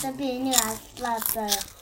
Tapi 那个